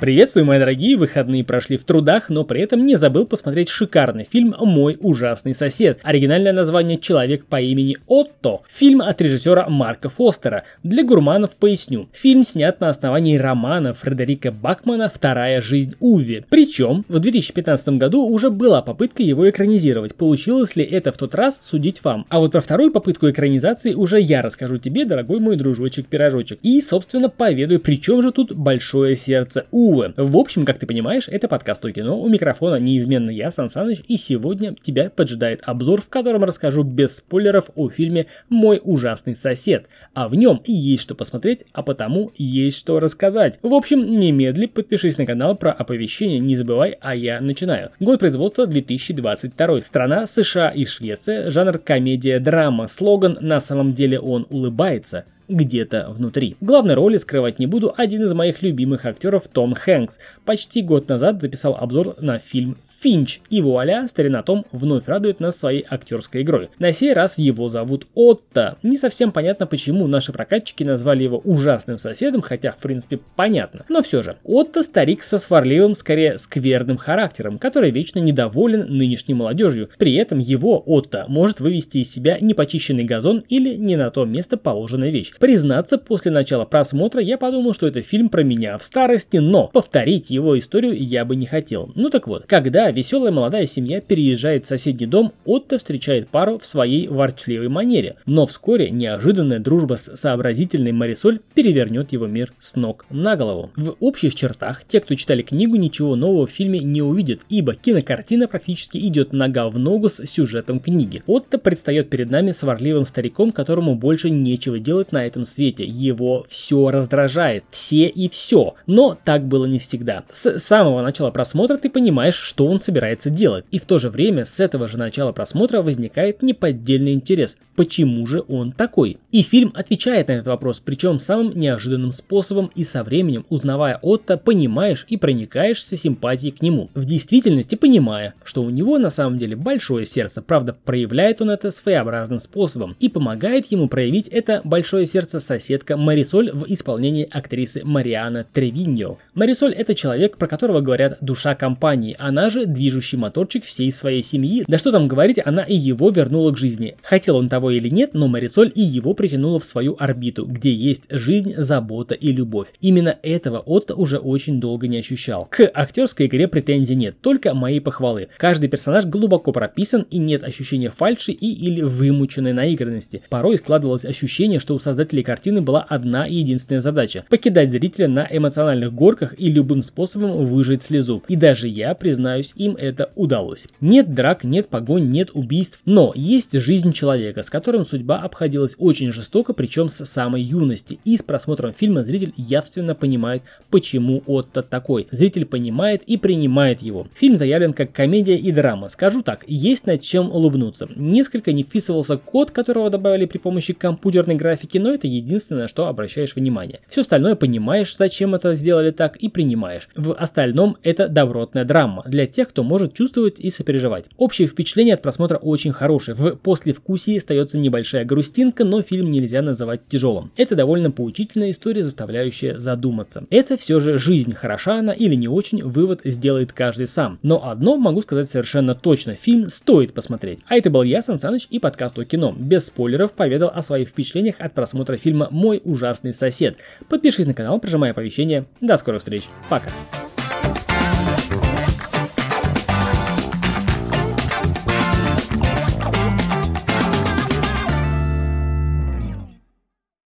Приветствую, мои дорогие, выходные прошли в трудах, но при этом не забыл посмотреть шикарный фильм «Мой ужасный сосед». Оригинальное название «Человек по имени Отто». Фильм от режиссера Марка Фостера. Для гурманов поясню. Фильм снят на основании романа Фредерика Бакмана «Вторая жизнь Уви». Причем в 2015 году уже была попытка его экранизировать. Получилось ли это в тот раз, судить вам. А вот про вторую попытку экранизации уже я расскажу тебе, дорогой мой дружочек-пирожочек. И, собственно, поведаю, при чем же тут большое сердце Уви Увы. В общем, как ты понимаешь, это подкаст о кино. У микрофона неизменно я, Сан Саныч, и сегодня тебя поджидает обзор, в котором расскажу без спойлеров о фильме «Мой ужасный сосед». А в нем есть что посмотреть, а потому есть что рассказать. В общем, немедли подпишись на канал про оповещение, не забывай, а я начинаю. Год производства 2022. Страна США и Швеция, жанр комедия-драма. Слоган «На самом деле он улыбается» где-то внутри. Главной роли, скрывать не буду, один из моих любимых актеров Том Хэнкс. Почти год назад записал обзор на фильм Финч. И вуаля, старина Том вновь радует нас своей актерской игрой. На сей раз его зовут Отто. Не совсем понятно, почему наши прокатчики назвали его ужасным соседом, хотя в принципе понятно. Но все же, Отто старик со сварливым, скорее скверным характером, который вечно недоволен нынешней молодежью. При этом его Отто может вывести из себя непочищенный газон или не на то место положенная вещь. Признаться, после начала просмотра я подумал, что это фильм про меня в старости, но повторить его историю я бы не хотел. Ну так вот, когда веселая молодая семья переезжает в соседний дом, Отто встречает пару в своей ворчливой манере. Но вскоре неожиданная дружба с сообразительной Марисоль перевернет его мир с ног на голову. В общих чертах, те, кто читали книгу, ничего нового в фильме не увидят, ибо кинокартина практически идет нога в ногу с сюжетом книги. Отто предстает перед нами сварливым стариком, которому больше нечего делать на этом свете. Его все раздражает. Все и все. Но так было не всегда. С самого начала просмотра ты понимаешь, что он собирается делать. И в то же время с этого же начала просмотра возникает неподдельный интерес, почему же он такой. И фильм отвечает на этот вопрос, причем самым неожиданным способом и со временем, узнавая Отто, понимаешь и проникаешься симпатией к нему. В действительности понимая, что у него на самом деле большое сердце, правда проявляет он это своеобразным способом и помогает ему проявить это большое сердце соседка Марисоль в исполнении актрисы Мариана Тревиньо. Марисоль это человек, про которого говорят душа компании, она же движущий моторчик всей своей семьи. Да что там говорить, она и его вернула к жизни. Хотел он того или нет, но Марисоль и его притянула в свою орбиту, где есть жизнь, забота и любовь. Именно этого Отто уже очень долго не ощущал. К актерской игре претензий нет, только мои похвалы. Каждый персонаж глубоко прописан и нет ощущения фальши и или вымученной наигранности. Порой складывалось ощущение, что у создателей картины была одна и единственная задача – покидать зрителя на эмоциональных горках и любым способом выжать слезу. И даже я, признаюсь, им это удалось. Нет драк, нет погонь, нет убийств, но есть жизнь человека, с которым судьба обходилась очень жестоко, причем с самой юности. И с просмотром фильма зритель явственно понимает, почему Отто такой. Зритель понимает и принимает его. Фильм заявлен как комедия и драма. Скажу так, есть над чем улыбнуться. Несколько не вписывался код, которого добавили при помощи компьютерной графики, но это единственное, на что обращаешь внимание. Все остальное понимаешь, зачем это сделали так и принимаешь. В остальном это добротная драма для тех, кто может чувствовать и сопереживать. Общее впечатление от просмотра очень хорошее. В послевкусии остается небольшая грустинка, но фильм нельзя называть тяжелым. Это довольно поучительная история, заставляющая задуматься. Это все же жизнь, хороша она или не очень, вывод сделает каждый сам. Но одно могу сказать совершенно точно, фильм стоит посмотреть. А это был я, Сан Саныч и подкаст о кино. Без спойлеров поведал о своих впечатлениях от просмотра фильма «Мой ужасный сосед». Подпишись на канал, прожимай оповещения. До скорых встреч. Пока.